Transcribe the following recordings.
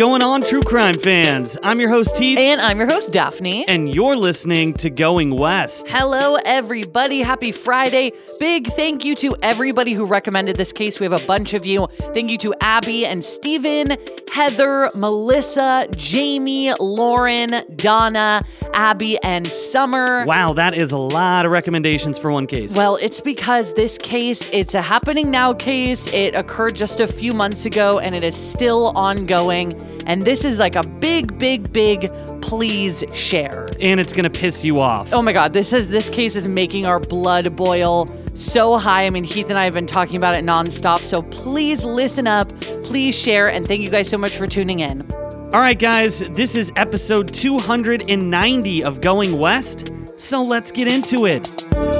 going on, true crime fans? I'm your host, Heath, And I'm your host, Daphne. and you're listening to Going West. Hello, everybody. Happy Friday. Big thank you to everybody who recommended this case. We have a bunch of you. Thank you to Abby and Steven, Heather, Melissa, Jamie, Lauren, Donna, Abby, and Summer. Wow, that is a lot of recommendations for one case. Well, it's because this case, it's a happening now case. It occurred just a few months ago and it is still ongoing. And this is like a big, big, big please share. and it's gonna piss you off. Oh my god, this is this case is making our blood boil so high. I mean, Heath and I have been talking about it nonstop. So please listen up, please share, and thank you guys so much for tuning in. All right, guys, this is episode 290 of Going West, so let's get into it.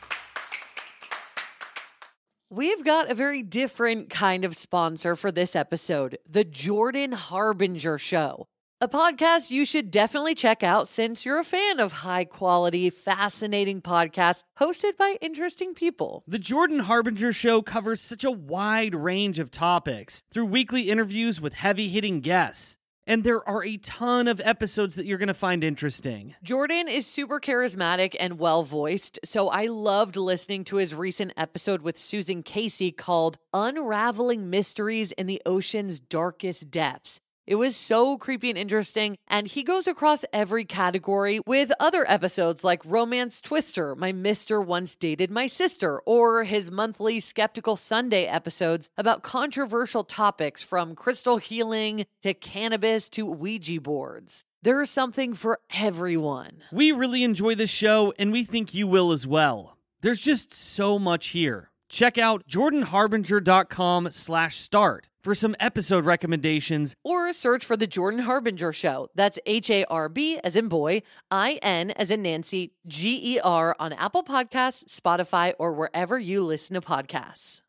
We've got a very different kind of sponsor for this episode The Jordan Harbinger Show, a podcast you should definitely check out since you're a fan of high quality, fascinating podcasts hosted by interesting people. The Jordan Harbinger Show covers such a wide range of topics through weekly interviews with heavy hitting guests. And there are a ton of episodes that you're going to find interesting. Jordan is super charismatic and well voiced, so I loved listening to his recent episode with Susan Casey called Unraveling Mysteries in the Ocean's Darkest Depths. It was so creepy and interesting, and he goes across every category with other episodes like Romance Twister, My Mister Once Dated My Sister, or his monthly Skeptical Sunday episodes about controversial topics from crystal healing to cannabis to Ouija boards. There's something for everyone. We really enjoy this show, and we think you will as well. There's just so much here. Check out jordanharbinger.com slash start for some episode recommendations Or search for The Jordan Harbinger Show. That's H A R B as in boy, I N as in Nancy, G E R on Apple Podcasts, Spotify, or wherever you listen to podcasts.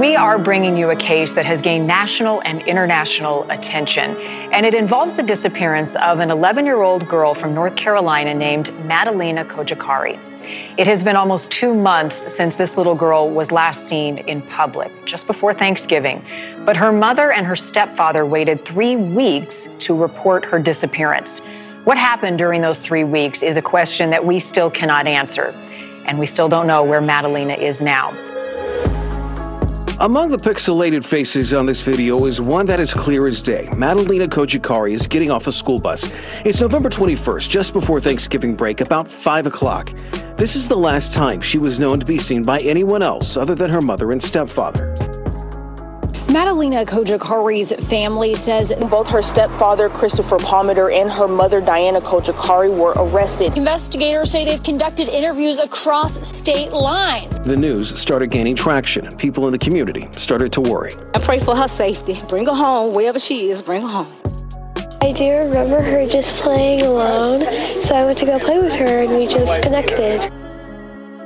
We are bringing you a case that has gained national and international attention, and it involves the disappearance of an 11 year old girl from North Carolina named Madalina Cojocari. It has been almost two months since this little girl was last seen in public, just before Thanksgiving. But her mother and her stepfather waited three weeks to report her disappearance. What happened during those three weeks is a question that we still cannot answer, and we still don't know where Madalina is now. Among the pixelated faces on this video is one that is clear as day. Madalina Cojocari is getting off a school bus. It's November 21st, just before Thanksgiving break, about 5 o'clock. This is the last time she was known to be seen by anyone else other than her mother and stepfather. Madalina Cojocari's family says both her stepfather, Christopher Palmiter, and her mother, Diana Cojocari, were arrested. investigators say they've conducted interviews across state lines. The news started gaining traction. People in the community started to worry. I pray for her safety. Bring her home, wherever she is, bring her home. I do remember her just playing alone, so I went to go play with her and we just connected.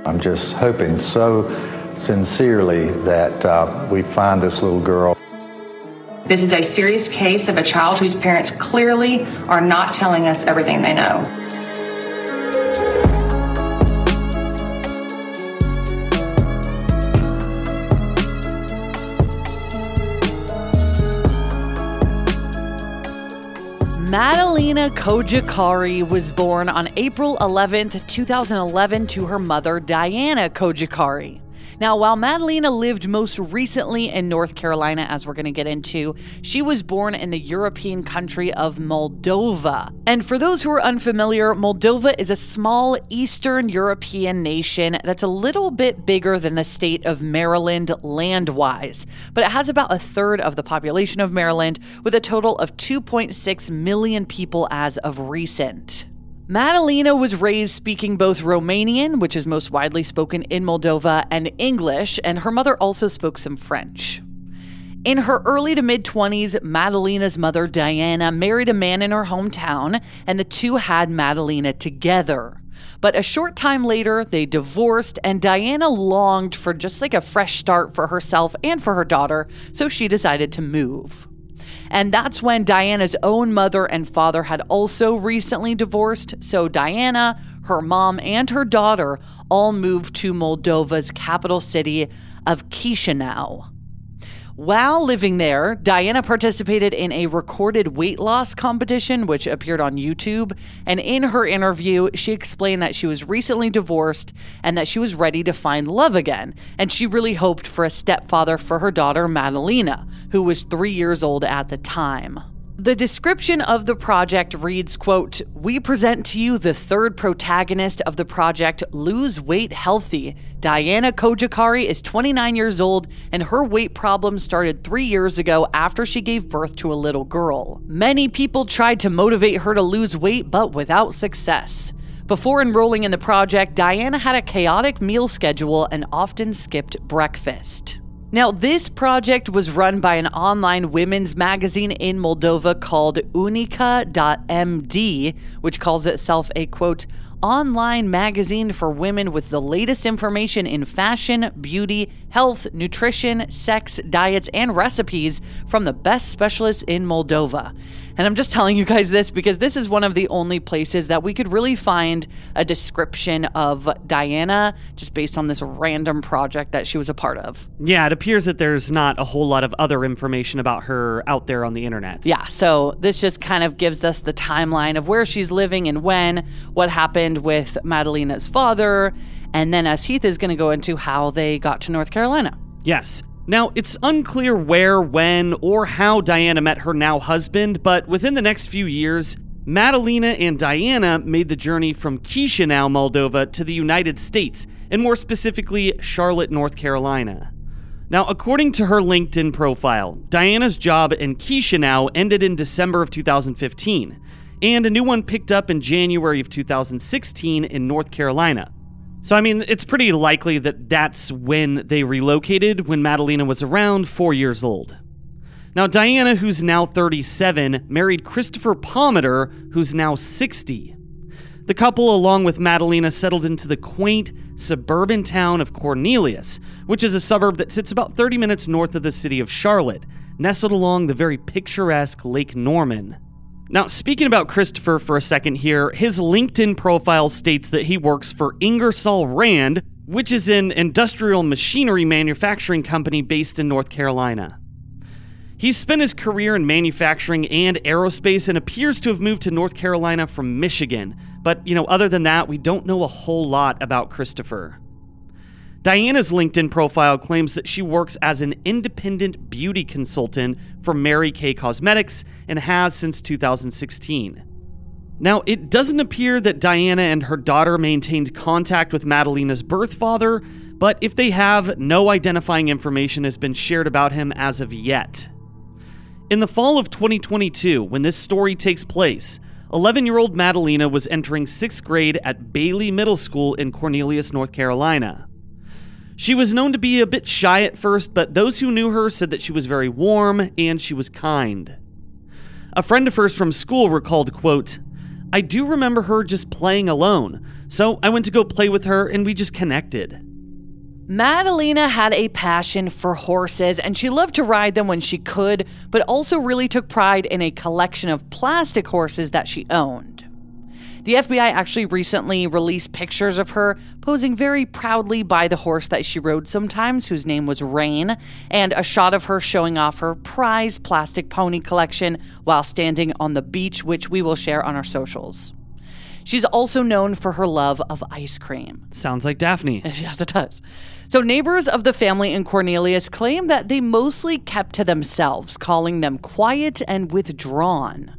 I'm just hoping so sincerely that uh, we find this little girl. This is a serious case of a child whose parents clearly are not telling us everything they know. Madalina Cojocari was born on April 11, 2011, to her mother, Diana Cojocari. Now, while Madalina lived most recently in North Carolina, as we're going to get into, she was born in the European country of Moldova. And for those who are unfamiliar, Moldova is a small Eastern European nation that's a little bit bigger than the state of Maryland land wise, but it has about a third of the population of Maryland, with a total of 2.6 million people as of recent. Madalina was raised speaking both Romanian, which is most widely spoken in Moldova, and English, and her mother also spoke some French. In her early to mid 20s, Madalina's mother, Diana, married a man in her hometown, and the two had Madalina together. But a short time later, they divorced, and Diana longed for just like a fresh start for herself and for her daughter, so she decided to move. And that's when Diana's own mother and father had also recently divorced. So Diana, her mom, and her daughter all moved to Moldova's capital city of Chisinau. While living there, Diana participated in a recorded weight loss competition, which appeared on YouTube. And in her interview, she explained that she was recently divorced and that she was ready to find love again. And she really hoped for a stepfather for her daughter, Madalina, who was three years old at the time. The description of the project reads, quote, We present to you the third protagonist of the project, Lose Weight Healthy. Diana Cojocari is 29 years old, and her weight problem started three years ago after she gave birth to a little girl. Many people tried to motivate her to lose weight, but without success. Before enrolling in the project, Diana had a chaotic meal schedule and often skipped breakfast. Now, this project was run by an online women's magazine in Moldova called Unica.md, which calls itself a quote, online magazine for women with the latest information in fashion, beauty, health, nutrition, sex, diets, and recipes from the best specialists in Moldova. And I'm just telling you guys this because this is one of the only places that we could really find a description of Diana just based on this random project that she was a part of. Yeah, it appears that there's not a whole lot of other information about her out there on the internet. Yeah, so this just kind of gives us the timeline of where she's living and when, what happened with Madalina's father, and then as Heath is going to go into how they got to North Carolina. Yes. Now, it's unclear where, when, or how Diana met her now husband, but within the next few years, Madalina and Diana made the journey from Chisinau, Moldova, to the United States, and more specifically, Charlotte, North Carolina. Now, according to her LinkedIn profile, Diana's job in Chisinau ended in December of 2015, and a new one picked up in January of 2016 in North Carolina. So, I mean, it's pretty likely that that's when they relocated when Madalina was around four years old. Now, Diana, who's now 37, married Christopher Palmiter, who's now 60. The couple, along with Madalina, settled into the quaint suburban town of Cornelius, which is a suburb that sits about 30 minutes north of the city of Charlotte, nestled along the very picturesque Lake Norman. Now, speaking about Christopher for a second here, his LinkedIn profile states that he works for Ingersoll Rand, which is an industrial machinery manufacturing company based in North Carolina. He spent his career in manufacturing and aerospace and appears to have moved to North Carolina from Michigan. But, you know, other than that, we don't know a whole lot about Christopher. Diana's LinkedIn profile claims that she works as an independent beauty consultant for Mary Kay Cosmetics and has since 2016. Now, it doesn't appear that Diana and her daughter maintained contact with Madalina's birth father, but if they have, no identifying information has been shared about him as of yet. In the fall of 2022, when this story takes place, 11 year old Madalina was entering sixth grade at Bailey Middle School in Cornelius, North Carolina. She was known to be a bit shy at first, but those who knew her said that she was very warm and she was kind. A friend of hers from school recalled, quote, I do remember her just playing alone, so I went to go play with her and we just connected. Madalina had a passion for horses and she loved to ride them when she could, but also really took pride in a collection of plastic horses that she owned. The FBI actually recently released pictures of her posing very proudly by the horse that she rode sometimes, whose name was Rain, and a shot of her showing off her prized plastic pony collection while standing on the beach, which we will share on our socials. She's also known for her love of ice cream. Sounds like Daphne. Yes, it does. So, neighbors of the family in Cornelius claim that they mostly kept to themselves, calling them quiet and withdrawn.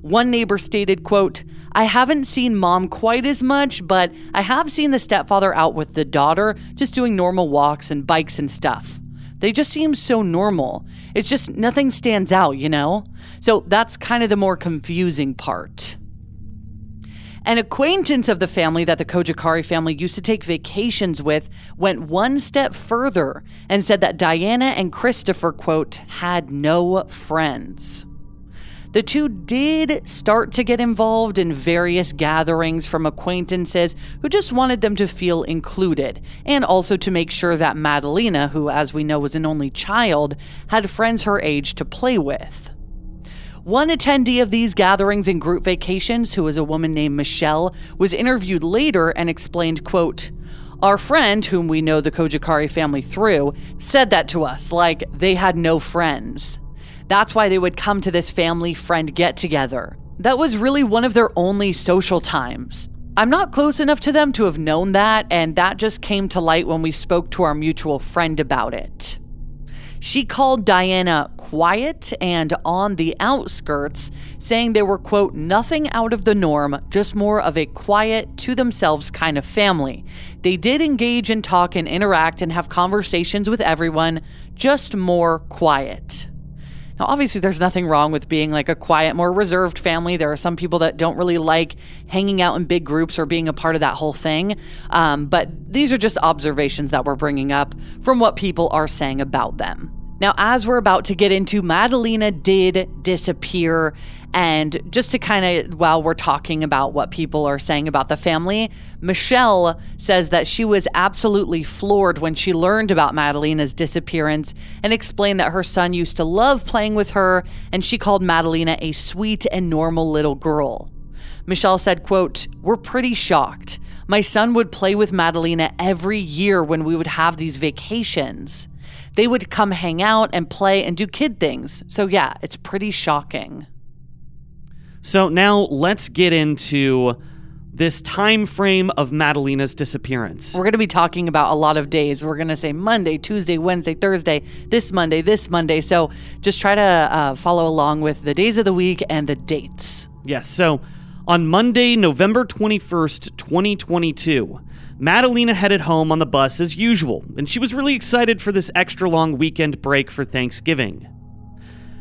One neighbor stated, quote, I haven't seen mom quite as much, but I have seen the stepfather out with the daughter, just doing normal walks and bikes and stuff. They just seem so normal. It's just nothing stands out, you know? So that's kind of the more confusing part. An acquaintance of the family that the Cojocari family used to take vacations with went one step further and said that Diana and Christopher, quote, had no friends. The two did start to get involved in various gatherings from acquaintances who just wanted them to feel included, and also to make sure that Madalina, who, as we know, was an only child, had friends her age to play with. One attendee of these gatherings and group vacations, who was a woman named Michelle, was interviewed later and explained, quote, our friend, whom we know the Cojocari family through, said that to us, like they had no friends. That's why they would come to this family friend get together. That was really one of their only social times. I'm not close enough to them to have known that, and that just came to light when we spoke to our mutual friend about it. She called Diana quiet and on the outskirts, saying they were, quote, nothing out of the norm, just more of a quiet, to themselves kind of family. They did engage and talk and interact and have conversations with everyone, just more quiet. Now, obviously, there's nothing wrong with being like a quiet, more reserved family. There are some people that don't really like hanging out in big groups or being a part of that whole thing. Um, but these are just observations that we're bringing up from what people are saying about them. Now, as we're about to get into, Madalina did disappear. And just to kind of, while we're talking about what people are saying about the family, Michelle says that she was absolutely floored when she learned about Madalina's disappearance and explained that her son used to love playing with her and she called Madalina a sweet and normal little girl. Michelle said, quote, We're pretty shocked. My son would play with Madalina every year when we would have these vacations they would come hang out and play and do kid things. So yeah, it's pretty shocking. So now let's get into this time frame of Madalina's disappearance. We're going to be talking about a lot of days. We're going to say Monday, Tuesday, Wednesday, Thursday, this Monday, this Monday. So just try to uh, follow along with the days of the week and the dates. Yes. So on Monday, November 21st, 2022, Madalina headed home on the bus as usual, and she was really excited for this extra long weekend break for Thanksgiving.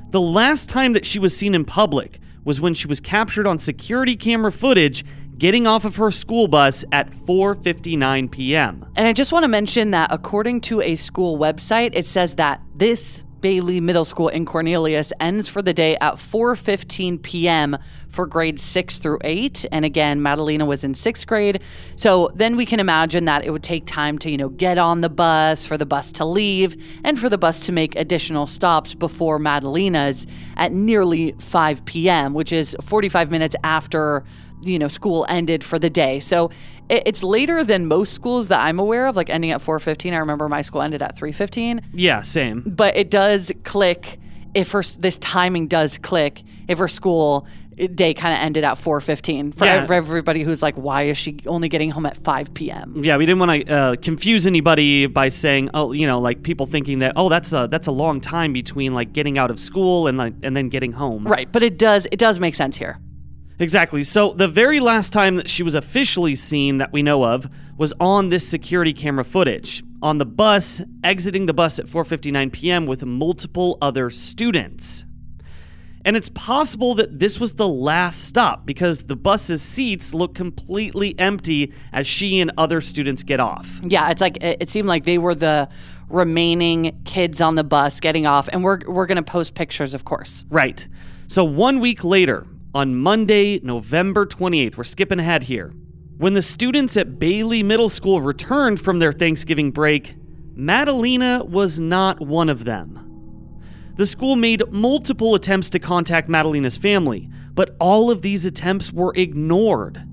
The last time that she was seen in public was when she was captured on security camera footage getting off of her school bus at 4:59 p.m. And I just want to mention that according to a school website, it says that this Bailey Middle School in Cornelius ends for the day at 4:15 p.m. for grades 6 through 8 and again Madalina was in 6th grade so then we can imagine that it would take time to you know get on the bus for the bus to leave and for the bus to make additional stops before Madalina's at nearly 5 p.m. which is 45 minutes after you know school ended for the day so it's later than most schools that i'm aware of like ending at 4.15 i remember my school ended at 3.15 yeah same. But it does click if her this timing does click if her school day kind of ended at 4.15 for yeah. everybody who's like why is she only getting home at 5 p.m yeah we didn't want to uh, confuse anybody by saying oh you know like people thinking that oh that's a that's a long time between like getting out of school and like and then getting home. Right but it does it does make sense here Exactly. So the very last time that she was officially seen that we know of was on this security camera footage on the bus exiting the bus at 4:59 p.m. with multiple other students. And it's possible that this was the last stop because the bus's seats look completely empty as she and other students get off. Yeah, it's like it seemed like they were the remaining kids on the bus getting off and we're we're going to post pictures of course. Right. So 1 week later, on Monday, November 28th. We're skipping ahead here. When the students at Bailey Middle School returned from their Thanksgiving break, Madalina was not one of them. The school made multiple attempts to contact Madalina's family, but all of these attempts were ignored.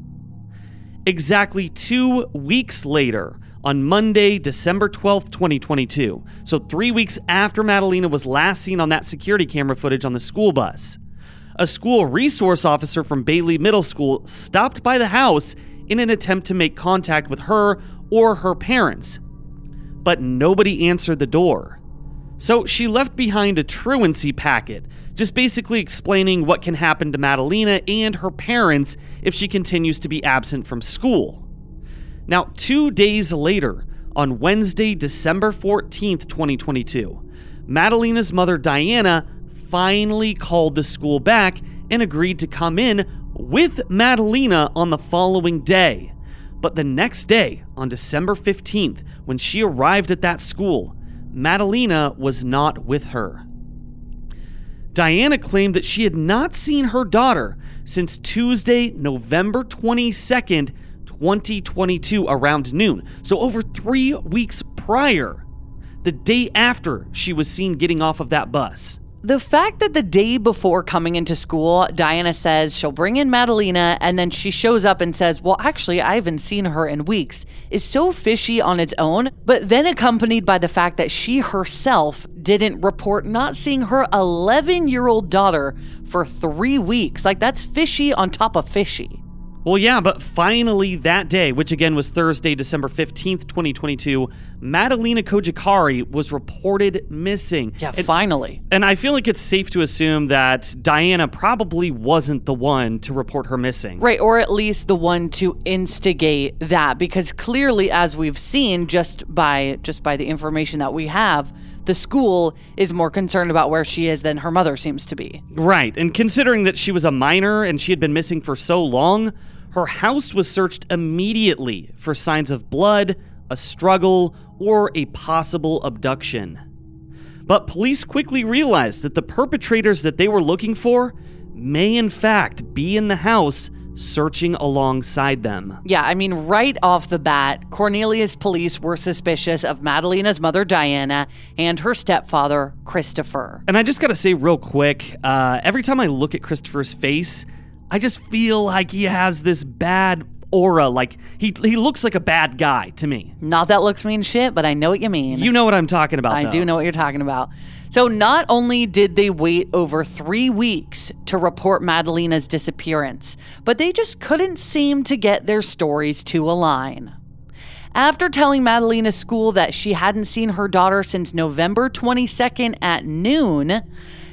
Exactly two weeks later, on Monday, December 12th, 2022, so three weeks after Madalina was last seen on that security camera footage on the school bus, a school resource officer from Bailey Middle School stopped by the house in an attempt to make contact with her or her parents. But nobody answered the door. So she left behind a truancy packet, just basically explaining what can happen to Madalina and her parents if she continues to be absent from school. Now, two days later, on Wednesday, December 14th, 2022, Madalina's mother, Diana, finally called the school back and agreed to come in with Madalina on the following day. But the next day, on December 15th, when she arrived at that school, Madalina was not with her. Diana claimed that she had not seen her daughter since Tuesday, November 22nd, 2022, around noon. So, over three weeks prior, the day after she was seen getting off of that bus. The fact that the day before coming into school, Diana says she'll bring in Madalina and then she shows up and says, Well, actually, I haven't seen her in weeks, is so fishy on its own, but then accompanied by the fact that she herself didn't report not seeing her 11 year old daughter for three weeks. Like, that's fishy on top of fishy. Well, yeah, but finally that day, which again was Thursday, December 15th, 2022, Madalina Cojocari was reported missing. Yeah, and, finally. And I feel like it's safe to assume that Diana probably wasn't the one to report her missing. Right, or at least the one to instigate that because clearly as we've seen just by just by the information that we have, the school is more concerned about where she is than her mother seems to be. Right. And considering that she was a minor and she had been missing for so long, her house was searched immediately for signs of blood, a struggle, or a possible abduction. But police quickly realized that the perpetrators that they were looking for may, in fact, be in the house searching alongside them. Yeah, I mean, right off the bat, Cornelius police were suspicious of Madalina's mother, Diana, and her stepfather, Christopher. And I just gotta say, real quick, uh, every time I look at Christopher's face, I just feel like he has this bad aura. Like he he looks like a bad guy to me. Not that looks mean shit, but I know what you mean. You know what I'm talking about. I though. do know what you're talking about. So not only did they wait over three weeks to report Madalina's disappearance, but they just couldn't seem to get their stories to align. After telling Madalina's school that she hadn't seen her daughter since November 22nd at noon,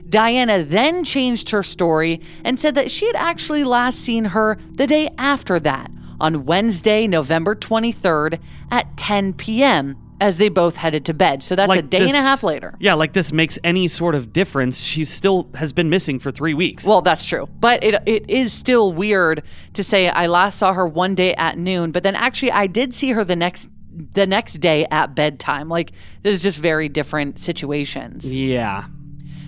Diana then changed her story and said that she had actually last seen her the day after that, on Wednesday, November 23rd at 10 p.m., as they both headed to bed. So that's Like a day this- and a half later. Yeah, like this makes any sort of difference. She still has been missing for three weeks. Well, that's true. But it, it is still weird to say I last saw her one day at noon, but then actually I did see her the next the next day at bedtime. Like there's just very different situations. yeah.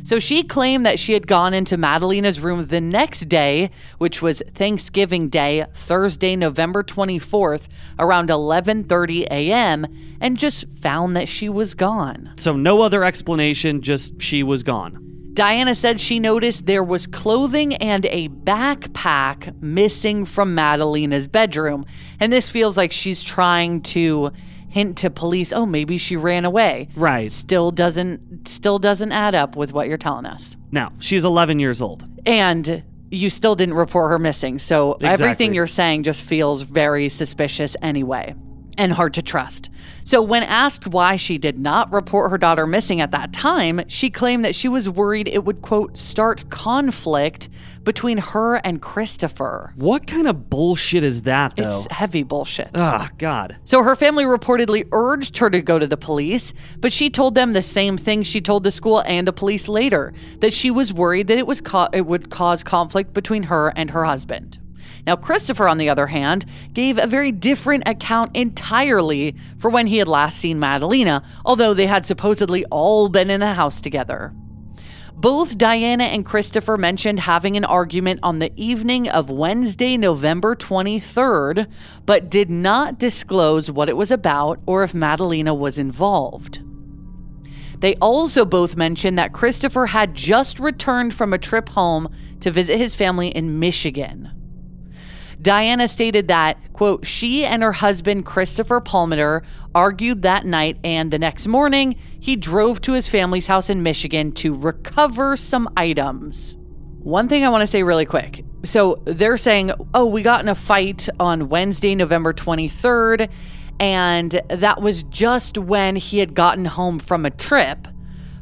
So she claimed that she had gone into Madalina's room the next day, which was Thanksgiving Day, Thursday, November 24th, around 11:30 a.m., and just found that she was gone. So no other explanation, just she was gone. Diana said she noticed there was clothing and a backpack missing from Madalina's bedroom, and this feels like she's trying to hint to police, "Oh, maybe she ran away." Right. Still doesn't still doesn't add up with what you're telling us. Now, she's 11 years old. And you still didn't report her missing. So Exactly. everything you're saying just feels very suspicious anyway and hard to trust. So when asked why she did not report her daughter missing at that time, she claimed that she was worried it would quote start conflict between her and Christopher. What kind of bullshit is that, though? It's heavy bullshit. Ah, God. So her family reportedly urged her to go to the police, but she told them the same thing she told the school and the police later, that she was worried that it was ca- it would cause conflict between her and her husband. Now Christopher on the other hand gave a very different account entirely for when he had last seen Madalina, although they had supposedly all been in the house together. Both Diana and Christopher mentioned having an argument on the evening of Wednesday, November 23rd, but did not disclose what it was about or if Madalena was involved. They also both mentioned that Christopher had just returned from a trip home to visit his family in Michigan. Diana stated that, quote, she and her husband, Christopher Palmiter, argued that night, and the next morning, he drove to his family's house in Michigan to recover some items. One thing I want to say really quick. So they're saying, oh, we got in a fight on Wednesday, November 23rd, and that was just when he had gotten home from a trip.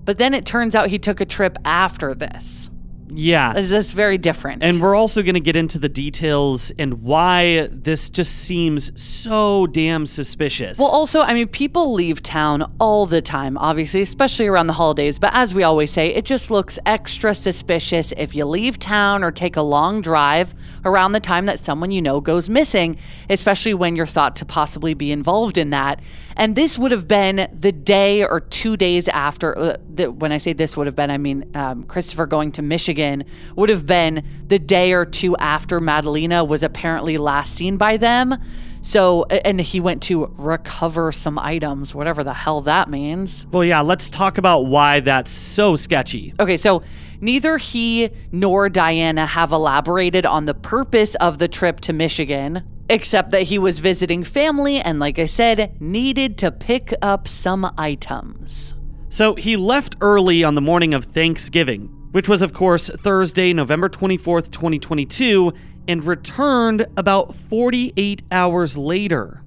But then it turns out he took a trip after this. Yeah. That's very different. And we're also going to get into the details and why this just seems so damn suspicious. Well, also, I mean, people leave town all the time, obviously, especially around the holidays. But as we always say, it just looks extra suspicious if you leave town or take a long drive around the time that someone you know goes missing, especially when you're thought to possibly be involved in that. And this would have been the day or two days after. Uh, the, when I say this would have been, I mean um, Christopher going to Michigan would have been the day or two after Madalina was apparently last seen by them. So, and he went to recover some items, whatever the hell that means. Well, yeah, let's talk about why that's so sketchy. Okay, so neither he nor Diana have elaborated on the purpose of the trip to Michigan except that he was visiting family and, like I said, needed to pick up some items. So he left early on the morning of Thanksgiving, which was, of course, Thursday, November 24th, 2022, and returned about 48 hours later.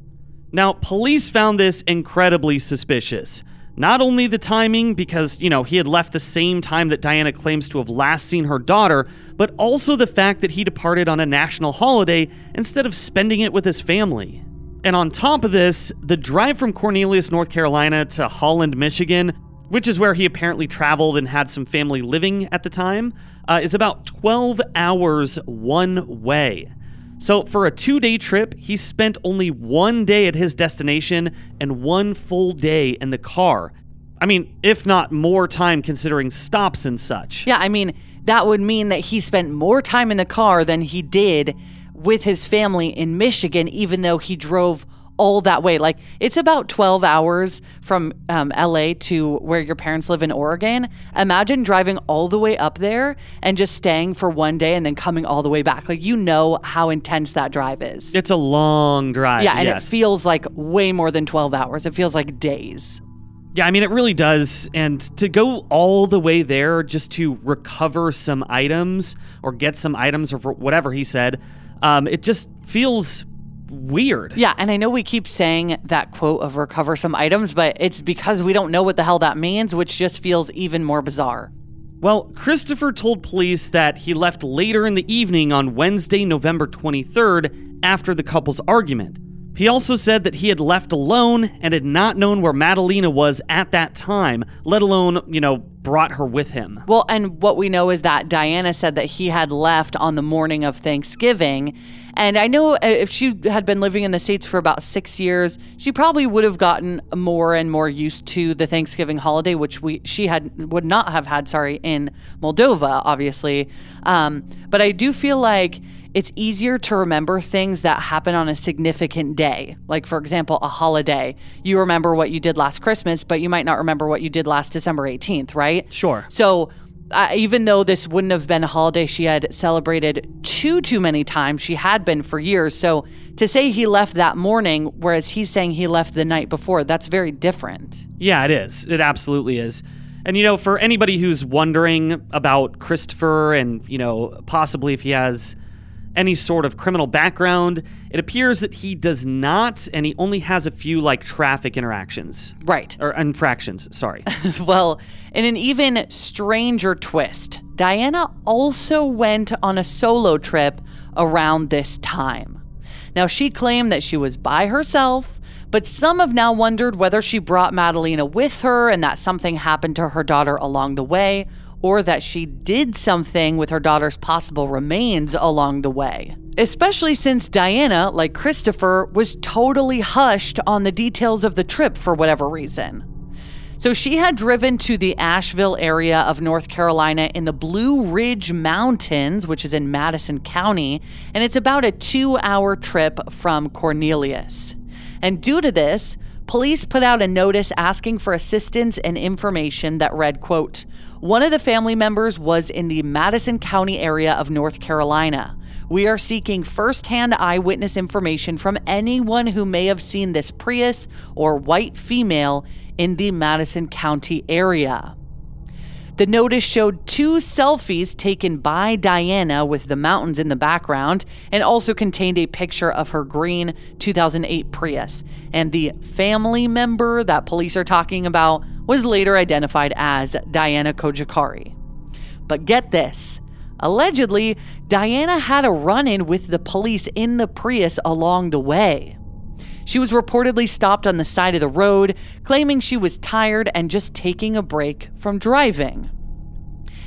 Now, police found this incredibly suspicious. Not only the timing, because, you know, he had left the same time that Diana claims to have last seen her daughter, but also the fact that he departed on a national holiday instead of spending it with his family. And on top of this, the drive from Cornelius, North Carolina to Holland, Michigan, which is where he apparently traveled and had some family living at the time, uh, is about 12 hours one way. So, for a two day trip, he spent only one day at his destination and one full day in the car. I mean, if not more time considering stops and such. Yeah, I mean, that would mean that he spent more time in the car than he did with his family in Michigan, even though he drove all that way. Like it's about 12 hours from um, LA to where your parents live in Oregon. Imagine driving all the way up there and just staying for one day and then coming all the way back. Like you know how intense that drive is. It's a long drive. Yeah, and yes. it feels like way more than 12 hours. It feels like days. Yeah, I mean, it really does. And to go all the way there just to recover some items or get some items or whatever he said, um, it just feels weird. Yeah, and I know we keep saying that quote of recover some items, but it's because we don't know what the hell that means, which just feels even more bizarre. Well, Christopher told police that he left later in the evening on Wednesday, November 23rd, after the couple's argument. He also said that he had left alone and had not known where Madalina was at that time, let alone, you know, brought her with him. Well, and what we know is that Diana said that he had left on the morning of Thanksgiving. And I know uh, if she had been living in the States for about six years, she probably would have gotten more and more used to the Thanksgiving holiday, which we she had would not have had, sorry, in Moldova, obviously. Um, but I do feel like it's easier to remember things that happen on a significant day. Like, for example, a holiday. You remember what you did last Christmas, but you might not remember what you did last December 18th, right? Sure. So, uh, even though this wouldn't have been a holiday she had celebrated too too many times she had been for years. So to say he left that morning whereas he's saying he left the night before that's very different. Yeah it is. It absolutely is. And you know for anybody who's wondering about christopher and you know possibly if he has any sort of criminal background. It appears that he does not, and he only has a few like traffic interactions. Right. Or infractions, sorry. well, in an even stranger twist, Diana also went on a solo trip around this time. Now, she claimed that she was by herself, but some have now wondered whether she brought Madalina with her and that something happened to her daughter along the way, or that she did something with her daughter's possible remains along the way. Especially since Diana, like Christopher, was totally hushed on the details of the trip for whatever reason. So she had driven to the Asheville area of North Carolina in the Blue Ridge Mountains, which is in Madison County, and it's about a two hour trip from Cornelius. And due to this, police put out a notice asking for assistance and information that read, quote, one of the family members was in the Madison County area of North Carolina. We are seeking firsthand eyewitness information from anyone who may have seen this Prius or white female in the Madison County area. The notice showed two selfies taken by Diana with the mountains in the background and also contained a picture of her green 2008 Prius. And the family member that police are talking about was later identified as Diana Cojocari. But get this allegedly, Diana had a run in with the police in the Prius along the way. She was reportedly stopped on the side of the road, claiming she was tired and just taking a break from driving.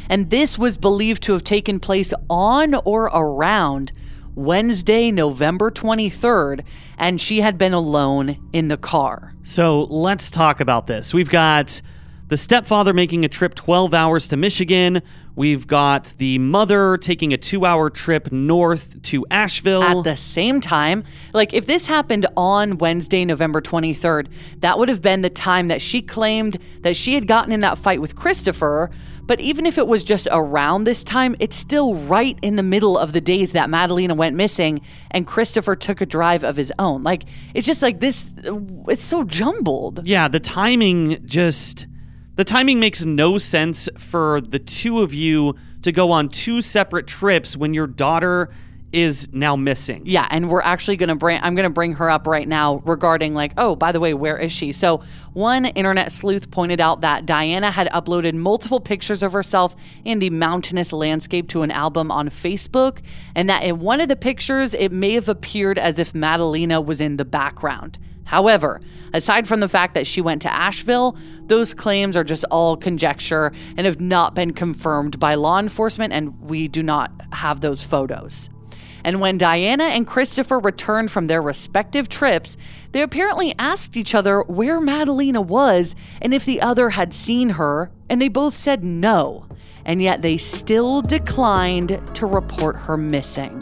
And this was believed to have taken place on or around Wednesday, November 23rd, and she had been alone in the car. So let's talk about this. We've got the stepfather making a trip 12 hours to Michigan. We've got the mother taking a two hour trip north to Asheville. At the same time, like if this happened on Wednesday, November 23rd, that would have been the time that she claimed that she had gotten in that fight with Christopher. But even if it was just around this time, it's still right in the middle of the days that Madalina went missing and Christopher took a drive of his own. Like, it's just like this, it's so jumbled. Yeah, the timing just the timing makes no sense for the two of you to go on two separate trips when your daughter is now missing. Yeah, and we're actually going to bring I'm going to bring her up right now regarding like, oh, by the way, where is she? So, one internet sleuth pointed out that Diana had uploaded multiple pictures of herself in the mountainous landscape to an album on Facebook, and that in one of the pictures it may have appeared as if Madalina was in the background. However, aside from the fact that she went to Asheville, those claims are just all conjecture and have not been confirmed by law enforcement, and we do not have those photos. And when Diana and Christopher returned from their respective trips, they apparently asked each other where Madalina was and if the other had seen her, and they both said no. And yet they still declined to report her missing.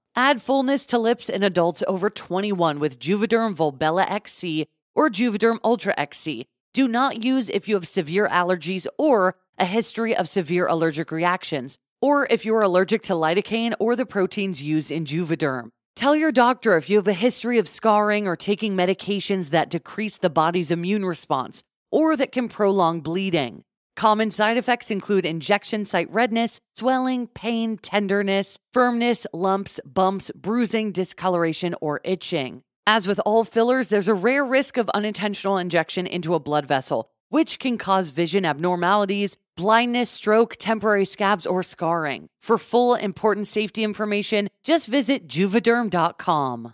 Add fullness to lips in adults over 21 with Juvederm Volbella XC or Juvederm Ultra XC. Do not use if you have severe allergies or a history of severe allergic reactions, or if you're allergic to lidocaine or the proteins used in Juvederm. Tell your doctor if you have a history of scarring or taking medications that decrease the body's immune response or that can prolong bleeding. Common side effects include injection site redness, swelling, pain, tenderness, firmness, lumps, bumps, bruising, discoloration, or itching. As with all fillers, there's a rare risk of unintentional injection into a blood vessel, which can cause vision abnormalities, blindness, stroke, temporary scabs, or scarring. For full important safety information, just visit juvederm.com.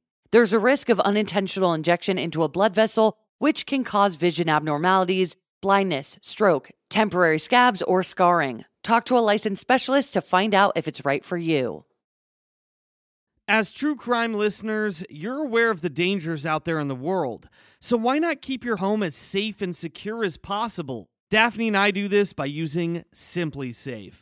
There's a risk of unintentional injection into a blood vessel, which can cause vision abnormalities, blindness, stroke, temporary scabs, or scarring. Talk to a licensed specialist to find out if it's right for you. As true crime listeners, you're aware of the dangers out there in the world. So why not keep your home as safe and secure as possible? Daphne and I do this by using SimpliSafe.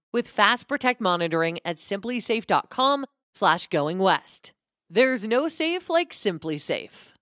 with Fast Protect monitoring at simplisafe.com slash going west. There's no safe like SimpliSafe.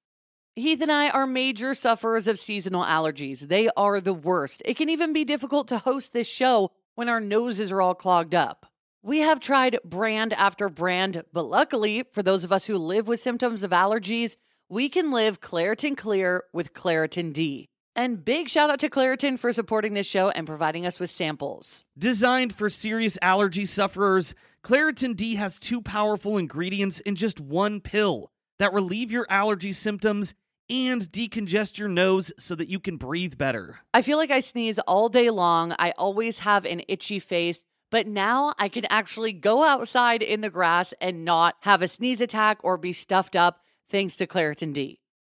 Heath and I are major sufferers of seasonal allergies. They are the worst. It can even be difficult to host this show when our noses are all clogged up. We have tried brand after brand, but luckily, for those of us who live with symptoms of allergies, we can live Claritin Clear with Claritin D. And big shout out to Claritin for supporting this show and providing us with samples. Designed for serious allergy sufferers, Claritin D has two powerful ingredients in just one pill that relieve your allergy symptoms and decongest your nose so that you can breathe better. I feel like I sneeze all day long. I always have an itchy face, but now I can actually go outside in the grass and not have a sneeze attack or be stuffed up thanks to Claritin D.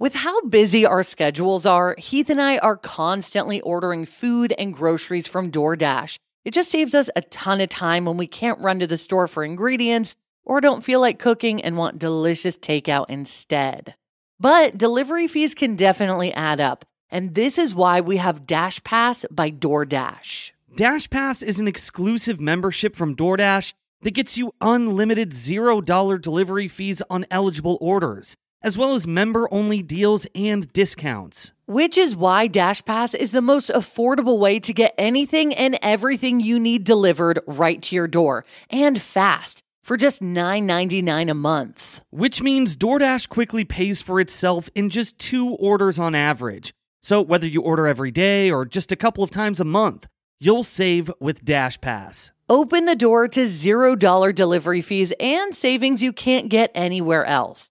With how busy our schedules are, Heath and I are constantly ordering food and groceries from DoorDash. It just saves us a ton of time when we can't run to the store for ingredients or don't feel like cooking and want delicious takeout instead. But delivery fees can definitely add up. And this is why we have DashPass by DoorDash. DashPass is an exclusive membership from DoorDash that gets you unlimited $0 delivery fees on eligible orders, as well as member only deals and discounts. Which is why DashPass is the most affordable way to get anything and everything you need delivered right to your door and fast for just $9.99 a month. Which means DoorDash quickly pays for itself in just two orders on average. So whether you order every day or just a couple of times a month, you'll save with DashPass. Open the door to $0 delivery fees and savings you can't get anywhere else.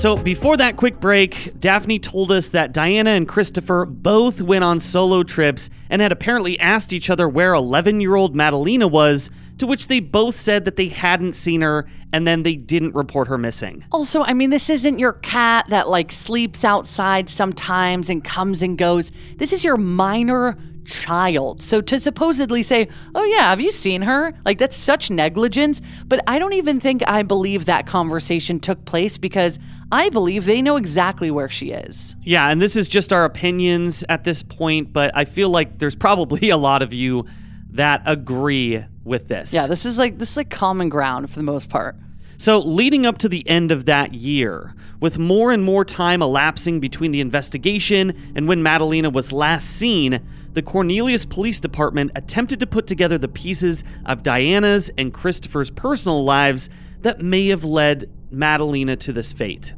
So, before that quick break, Daphne told us that Diana and Christopher both went on solo trips and had apparently asked each other where 11 year old Madalina was, to which they both said that they hadn't seen her and then they didn't report her missing. Also, I mean, this isn't your cat that like sleeps outside sometimes and comes and goes. This is your minor child. So to supposedly say, oh, yeah, have you seen her? Like, that's such negligence. But I don't even think I believe that conversation took place because I believe they know exactly where she is. Yeah, and this is just our opinions at this point, but I feel like there's probably a lot of you that agree with this. Yeah, this is like this is like common ground for the most part. So, leading up to the end of that year, with more and more time elapsing between the investigation and when Madalina was last seen, the Cornelius Police Department attempted to put together the pieces of Diana's and Christopher's personal lives that may have led Madalina to this fate.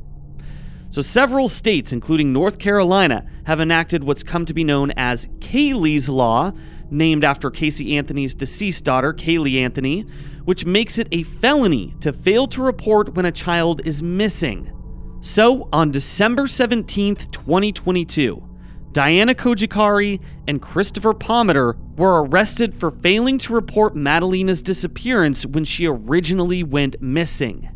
So, several states, including North Carolina, have enacted what's come to be known as Caylee's Law, named after Casey Anthony's deceased daughter, Caylee Anthony, which makes it a felony to fail to report when a child is missing. So, on December 17th, 2022, Diana Cojocari and Christopher Palmiter were arrested for failing to report Madalina's disappearance when she originally went missing.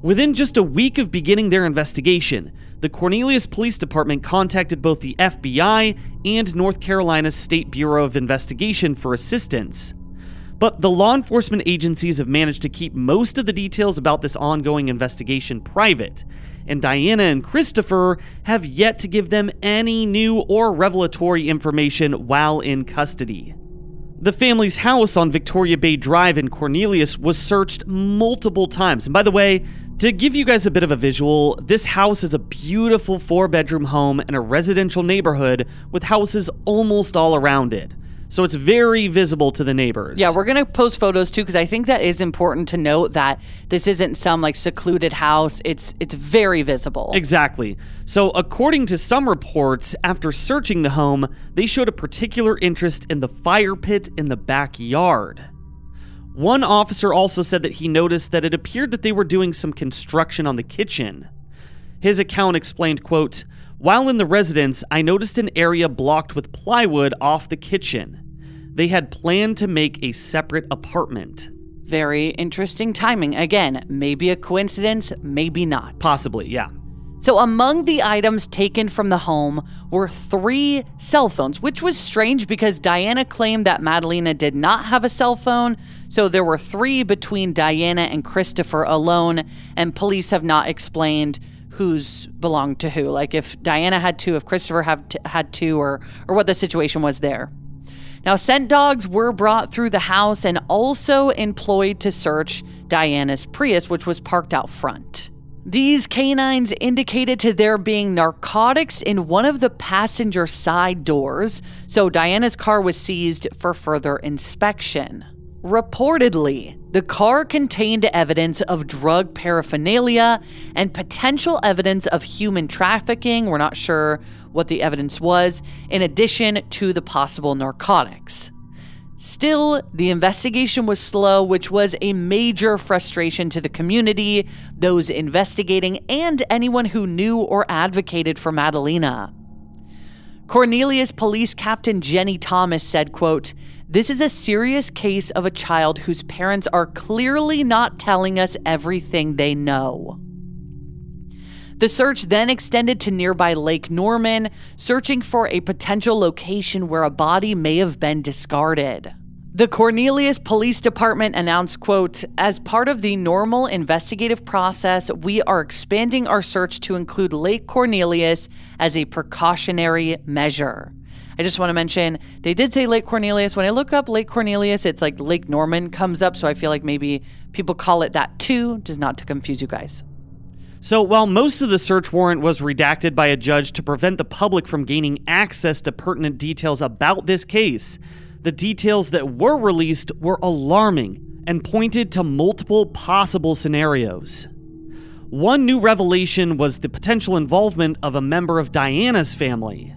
Within just a week of beginning their investigation, the Cornelius Police Department contacted both the FBI and North Carolina State Bureau of Investigation for assistance. But the law enforcement agencies have managed to keep most of the details about this ongoing investigation private, and Diana and Christopher have yet to give them any new or revelatory information while in custody. The family's house on Victoria Bay Drive in Cornelius was searched multiple times. And by the way, to give you guys a bit of a visual, this house is a beautiful four bedroom home in a residential neighborhood with houses almost all around it. So it's very visible to the neighbors. Yeah, we're going to post photos too because I think that is important to note that this isn't some like secluded house. It's it's very visible. Exactly. So according to some reports, after searching the home, they showed a particular interest in the fire pit in the backyard. One officer also said that he noticed that it appeared that they were doing some construction on the kitchen. His account explained, quote, While in the residence, I noticed an area blocked with plywood off the kitchen. They had planned to make a separate apartment. Very interesting timing. Again, maybe a coincidence, maybe not. Possibly, yeah. So, among the items taken from the home were three cell phones, which was strange because Diana claimed that Madalina did not have a cell phone. So, there were three between Diana and Christopher alone, and police have not explained who's belonged to who. Like if Diana had two, if Christopher have t- had two, or, or what the situation was there. Now, scent dogs were brought through the house and also employed to search Diana's Prius, which was parked out front. These canines indicated to there being narcotics in one of the passenger side doors, so Diana's car was seized for further inspection. Reportedly, the car contained evidence of drug paraphernalia and potential evidence of human trafficking. We're not sure what the evidence was, in addition to the possible narcotics. Still, the investigation was slow, which was a major frustration to the community, those investigating, and anyone who knew or advocated for Madalina. Cornelius Police Captain Jenny Thomas said, quote, This is a serious case of a child whose parents are clearly not telling us everything they know. The search then extended to nearby Lake Norman, searching for a potential location where a body may have been discarded. The Cornelius Police Department announced, quote, as part of the normal investigative process, we are expanding our search to include Lake Cornelius as a precautionary measure. I just want to mention they did say Lake Cornelius. When I look up Lake Cornelius, it's like Lake Norman comes up, so I feel like maybe people call it that too, just not to confuse you guys. So, while most of the search warrant was redacted by a judge to prevent the public from gaining access to pertinent details about this case, the details that were released were alarming and pointed to multiple possible scenarios. One new revelation was the potential involvement of a member of Diana's family.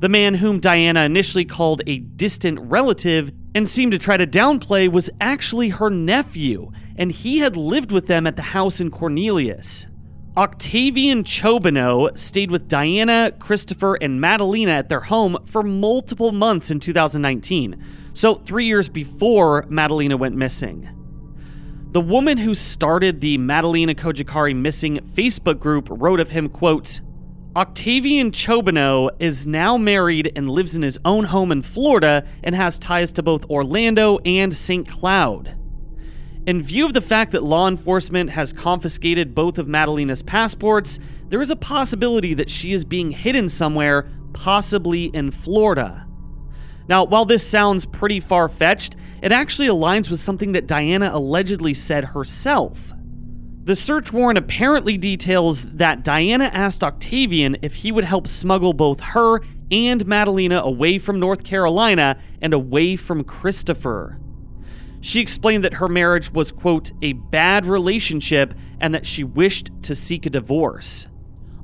The man whom Diana initially called a distant relative and seemed to try to downplay was actually her nephew, and he had lived with them at the house in Cornelius. Octavian Chobano stayed with Diana, Christopher, and Madalina at their home for multiple months in 2019, so three years before Madalina went missing. The woman who started the Madalina Cojocari Missing Facebook group wrote of him, quote, Octavian Chobano is now married and lives in his own home in Florida and has ties to both Orlando and St. Cloud. In view of the fact that law enforcement has confiscated both of Madalina's passports, there is a possibility that she is being hidden somewhere, possibly in Florida. Now, while this sounds pretty far fetched, it actually aligns with something that Diana allegedly said herself. The search warrant apparently details that Diana asked Octavian if he would help smuggle both her and Madalina away from North Carolina and away from Christopher. She explained that her marriage was, quote, a bad relationship and that she wished to seek a divorce.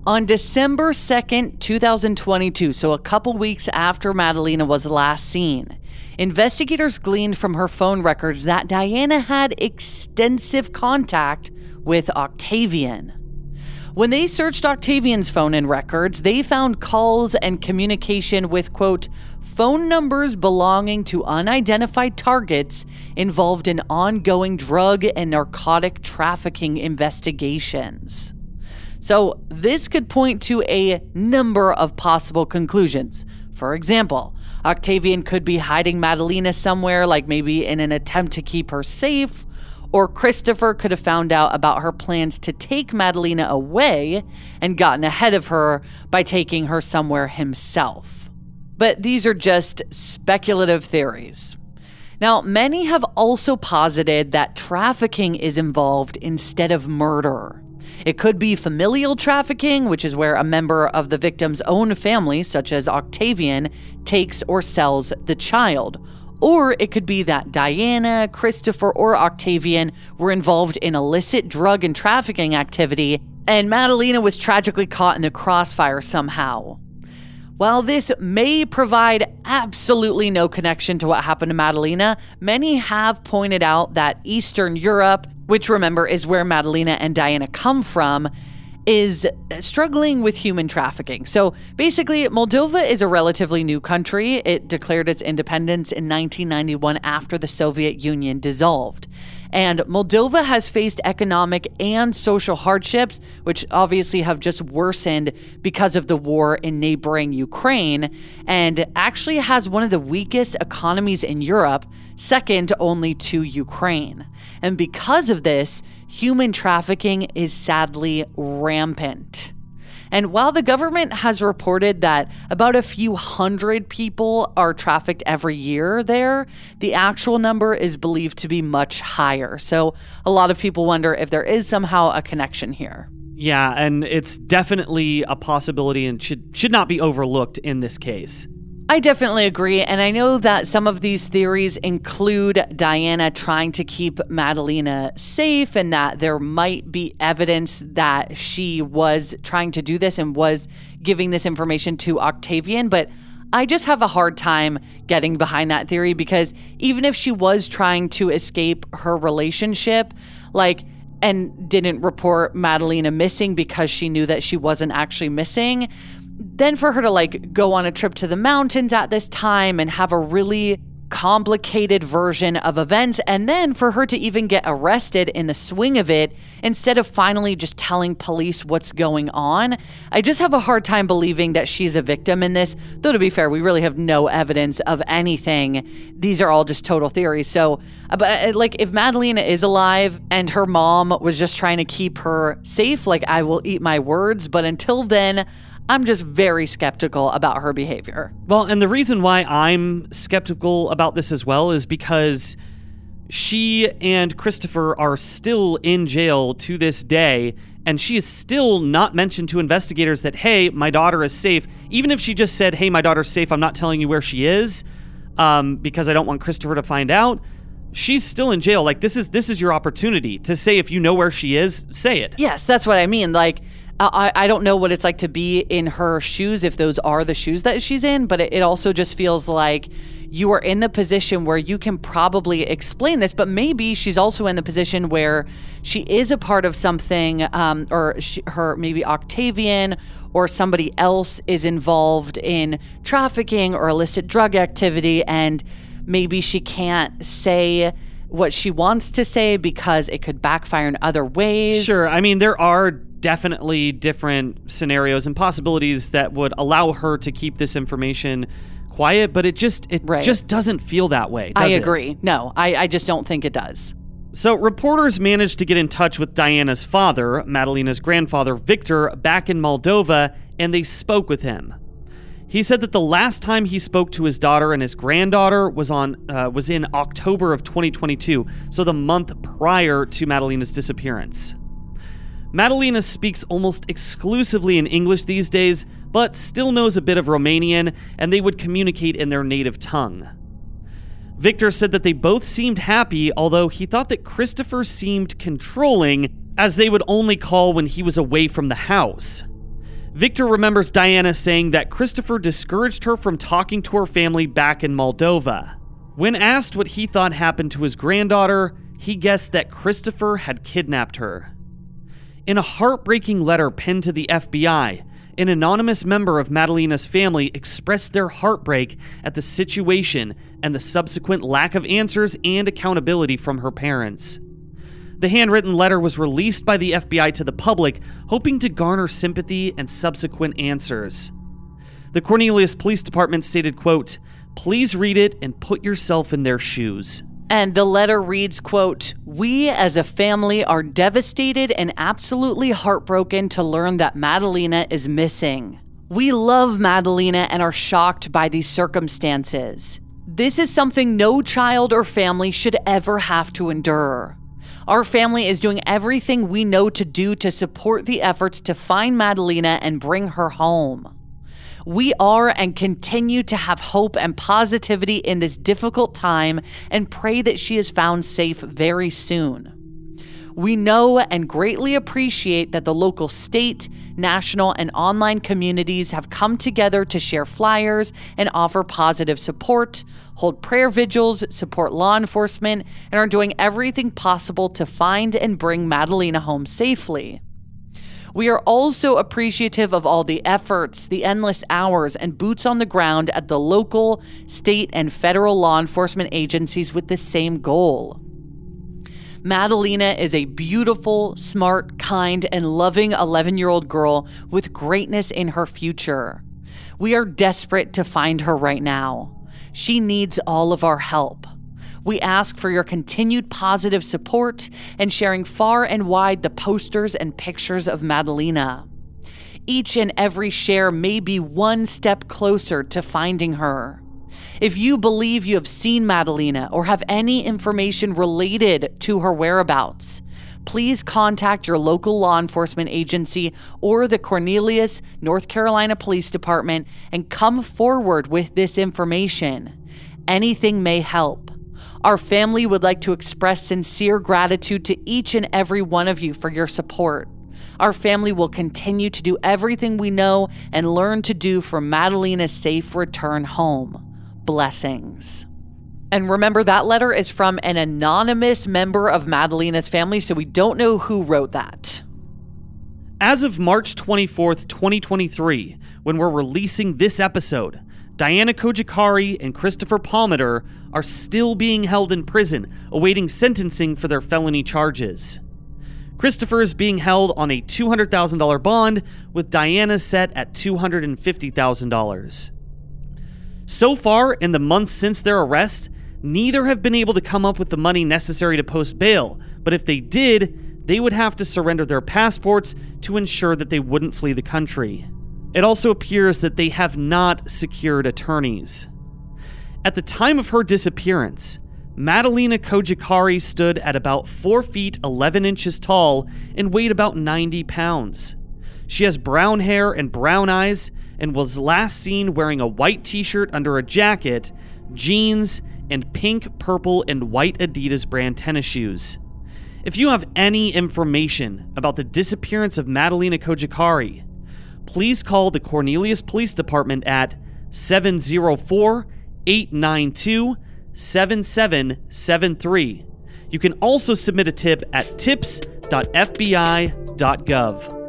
On December 2nd, 2022, so a couple weeks after Madalina was last seen, investigators gleaned from her phone records that Diana had extensive contact with Octavian. When they searched Octavian's phone and records, they found calls and communication with, quote, phone numbers belonging to unidentified targets involved in ongoing drug and narcotic trafficking investigations. So, this could point to a number of possible conclusions. For example, Octavian could be hiding Madalina somewhere, like maybe in an attempt to keep her safe, or Christopher could have found out about her plans to take Madalina away and gotten ahead of her by taking her somewhere himself. But these are just speculative theories. Now, many have also posited that trafficking is involved instead of murder. It could be familial trafficking, which is where a member of the victim's own family, such as Octavian, takes or sells the child. Or it could be that Diana, Christopher, or Octavian were involved in illicit drug and trafficking activity, and Madalina was tragically caught in the crossfire somehow. While this may provide absolutely no connection to what happened to Madalina, many have pointed out that Eastern Europe, which remember is where Madalina and Diana come from, is struggling with human trafficking. So basically, Moldova is a relatively new country. It declared its independence in 1991 after the Soviet Union dissolved. And Moldova has faced economic and social hardships, which obviously have just worsened because of the war in neighboring Ukraine, and actually has one of the weakest economies in Europe, second only to Ukraine. And because of this, human trafficking is sadly rampant. And while the government has reported that about a few hundred people are trafficked every year there, the actual number is believed to be much higher. So a lot of people wonder if there is somehow a connection here. Yeah, and it's definitely a possibility and should should not be overlooked in this case. I definitely agree. And I know that some of these theories include Diana trying to keep Madalina safe and that there might be evidence that she was trying to do this and was giving this information to Octavian. But I just have a hard time getting behind that theory because even if she was trying to escape her relationship, like, and didn't report Madalina missing because she knew that she wasn't actually missing, then for her to like go on a trip to the mountains at this time and have a really complicated version of events and then for her to even get arrested in the swing of it instead of finally just telling police what's going on i just have a hard time believing that she's a victim in this. Though to be fair we really have no evidence of anything. These are all just total theories. So uh, but uh, like if madalina is alive and her mom was just trying to keep her safe like i will eat my words. But until then I'm just very skeptical about her behavior. Well, and the reason why I'm skeptical about this as well is because she and Christopher are still in jail to this day, and she is still not mentioned to investigators that, hey, my daughter is safe. Even if she just said, hey, my daughter's safe, I'm not telling you where she is um, because I don't want Christopher to find out. She's still in jail. Like this is this is your opportunity to say if you know where she is, say it. Yes, that's what I mean. Like I, I don't know what it's like to be in her shoes if those are the shoes that she's in, but it, it also just feels like you are in the position where you can probably explain this, but maybe she's also in the position where she is a part of something, um, or she, her maybe Octavian or somebody else is involved in trafficking or illicit drug activity, and maybe she can't say what she wants to say because it could backfire in other ways. Sure. I mean, there are definitely different scenarios and possibilities that would allow her to keep this information quiet, but it just it right. just doesn't feel that way. I agree. It? No, I, I just don't think it does. So, reporters managed to get in touch with Diana's father, Madalina's grandfather, Victor, back in Moldova, and they spoke with him. He said that the last time he spoke to his daughter and his granddaughter was on uh, was in October of 2022, so the month prior to Madalina's disappearance. Madalina speaks almost exclusively in English these days, but still knows a bit of Romanian, and they would communicate in their native tongue. Victor said that they both seemed happy, although he thought that Christopher seemed controlling, as they would only call when he was away from the house. Victor remembers Diana saying that Christopher discouraged her from talking to her family back in Moldova. When asked what he thought happened to his granddaughter, he guessed that Christopher had kidnapped her. In a heartbreaking letter penned to the FBI, an anonymous member of Madalina's family expressed their heartbreak at the situation and the subsequent lack of answers and accountability from her parents. The handwritten letter was released by the FBI to the public, hoping to garner sympathy and subsequent answers. The Cornelius Police Department stated, quote, "Please read it and put yourself in their shoes." And the letter reads, quote, We as a family are devastated and absolutely heartbroken to learn that Madalina is missing. We love Madalina and are shocked by these circumstances. This is something no child or family should ever have to endure. Our family is doing everything we know to do to support the efforts to find Madalina and bring her home. We are and continue to have hope and positivity in this difficult time and pray that she is found safe very soon. We know and greatly appreciate that the local state, national, and online communities have come together to share flyers and offer positive support, hold prayer vigils, support law enforcement, and are doing everything possible to find and bring Madalina home safely. We are also appreciative of all the efforts, the endless hours, and boots on the ground at the local, state, and federal law enforcement agencies with the same goal. Madalina is a beautiful, smart, kind, and loving 11 year old girl with greatness in her future. We are desperate to find her right now. She needs all of our help. We ask for your continued positive support and sharing far and wide the posters and pictures of Madalina. Each and every share may be one step closer to finding her. If you believe you have seen Madalina or have any information related to her whereabouts, please contact your local law enforcement agency or the Cornelius, North Carolina Police Department and come forward with this information. Anything may help. Our family would like to express sincere gratitude to each and every one of you for your support. Our family will continue to do everything we know and learn to do for Madalina's safe return home. Blessings. And remember, that letter is from an anonymous member of Madalina's family, so we don't know who wrote that. As of March 24th, 2023, when we're releasing this episode, Diana Cojocari and Christopher Palmiter are still being held in prison, awaiting sentencing for their felony charges. Christopher is being held on a $200,000 bond, with Diana set at $250,000. So far, in the months since their arrest, neither have been able to come up with the money necessary to post bail, but if they did, they would have to surrender their passports to ensure that they wouldn't flee the country. It also appears that they have not secured attorneys. At the time of her disappearance, Madalina Cojocari stood at about 4 feet 11 inches tall and weighed about 90 pounds. She has brown hair and brown eyes and was last seen wearing a white t shirt under a jacket, jeans, and pink, purple, and white Adidas brand tennis shoes. If you have any information about the disappearance of Madalina Cojocari, please call the Cornelius Police Department at 704 892 7773. You can also submit a tip at tips.fbi.gov.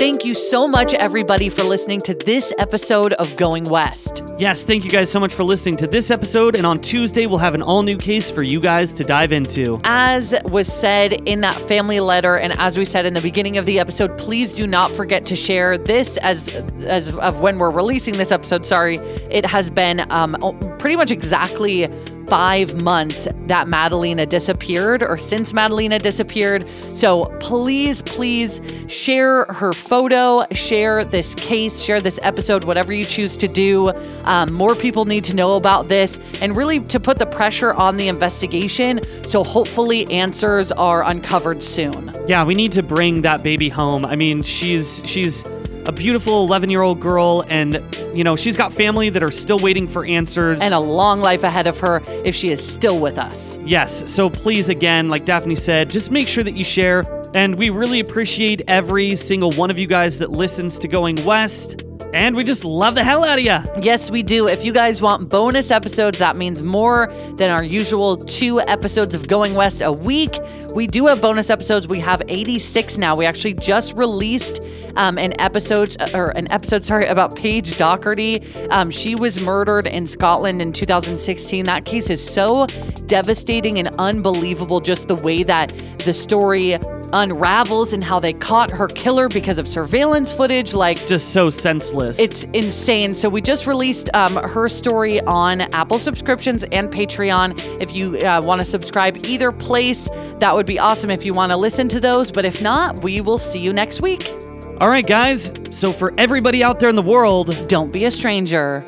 Thank you so much, everybody, for listening to this episode of Going West. Yes, thank you guys so much for listening to this episode. And on Tuesday, we'll have an all new case for you guys to dive into. As was said in that family letter, and as we said in the beginning of the episode, please do not forget to share this as as of when we're releasing this episode. Sorry, it has been um, pretty much exactly five months that Madalina disappeared or since Madalina disappeared. So please, please share her photo, share this case, share this episode, whatever you choose to do. Um, more people need to know about this and really to put the pressure on the investigation. So hopefully answers are uncovered soon. Yeah, we need to bring that baby home. I mean, she's she's a beautiful 11 year old girl, and, you know, she's got family that are still waiting for answers. And a long life ahead of her if she is still with us. Yes. So please, again, like Daphne said, just make sure that you share And we really appreciate every single one of you guys that listens to Going West. And we just love the hell out of you. Yes, we do. If you guys want bonus episodes, that means more than our usual two episodes of Going West a week. We do have bonus episodes. We have 86 now. We actually just released um, an episode, or an episode, sorry, about Paige Doherty. Um, she was murdered in Scotland in 2016. That case is so devastating and unbelievable, just the way that the story unravels and how they caught her killer because of surveillance footage. Like, it's just so senseless. It's insane. So we just released um, her story on Apple subscriptions and Patreon. If you uh, want to subscribe either place, that would be awesome if you want to listen to those. But if not, we will see you next week. All right, guys. So for everybody out there in the world, don't be a stranger.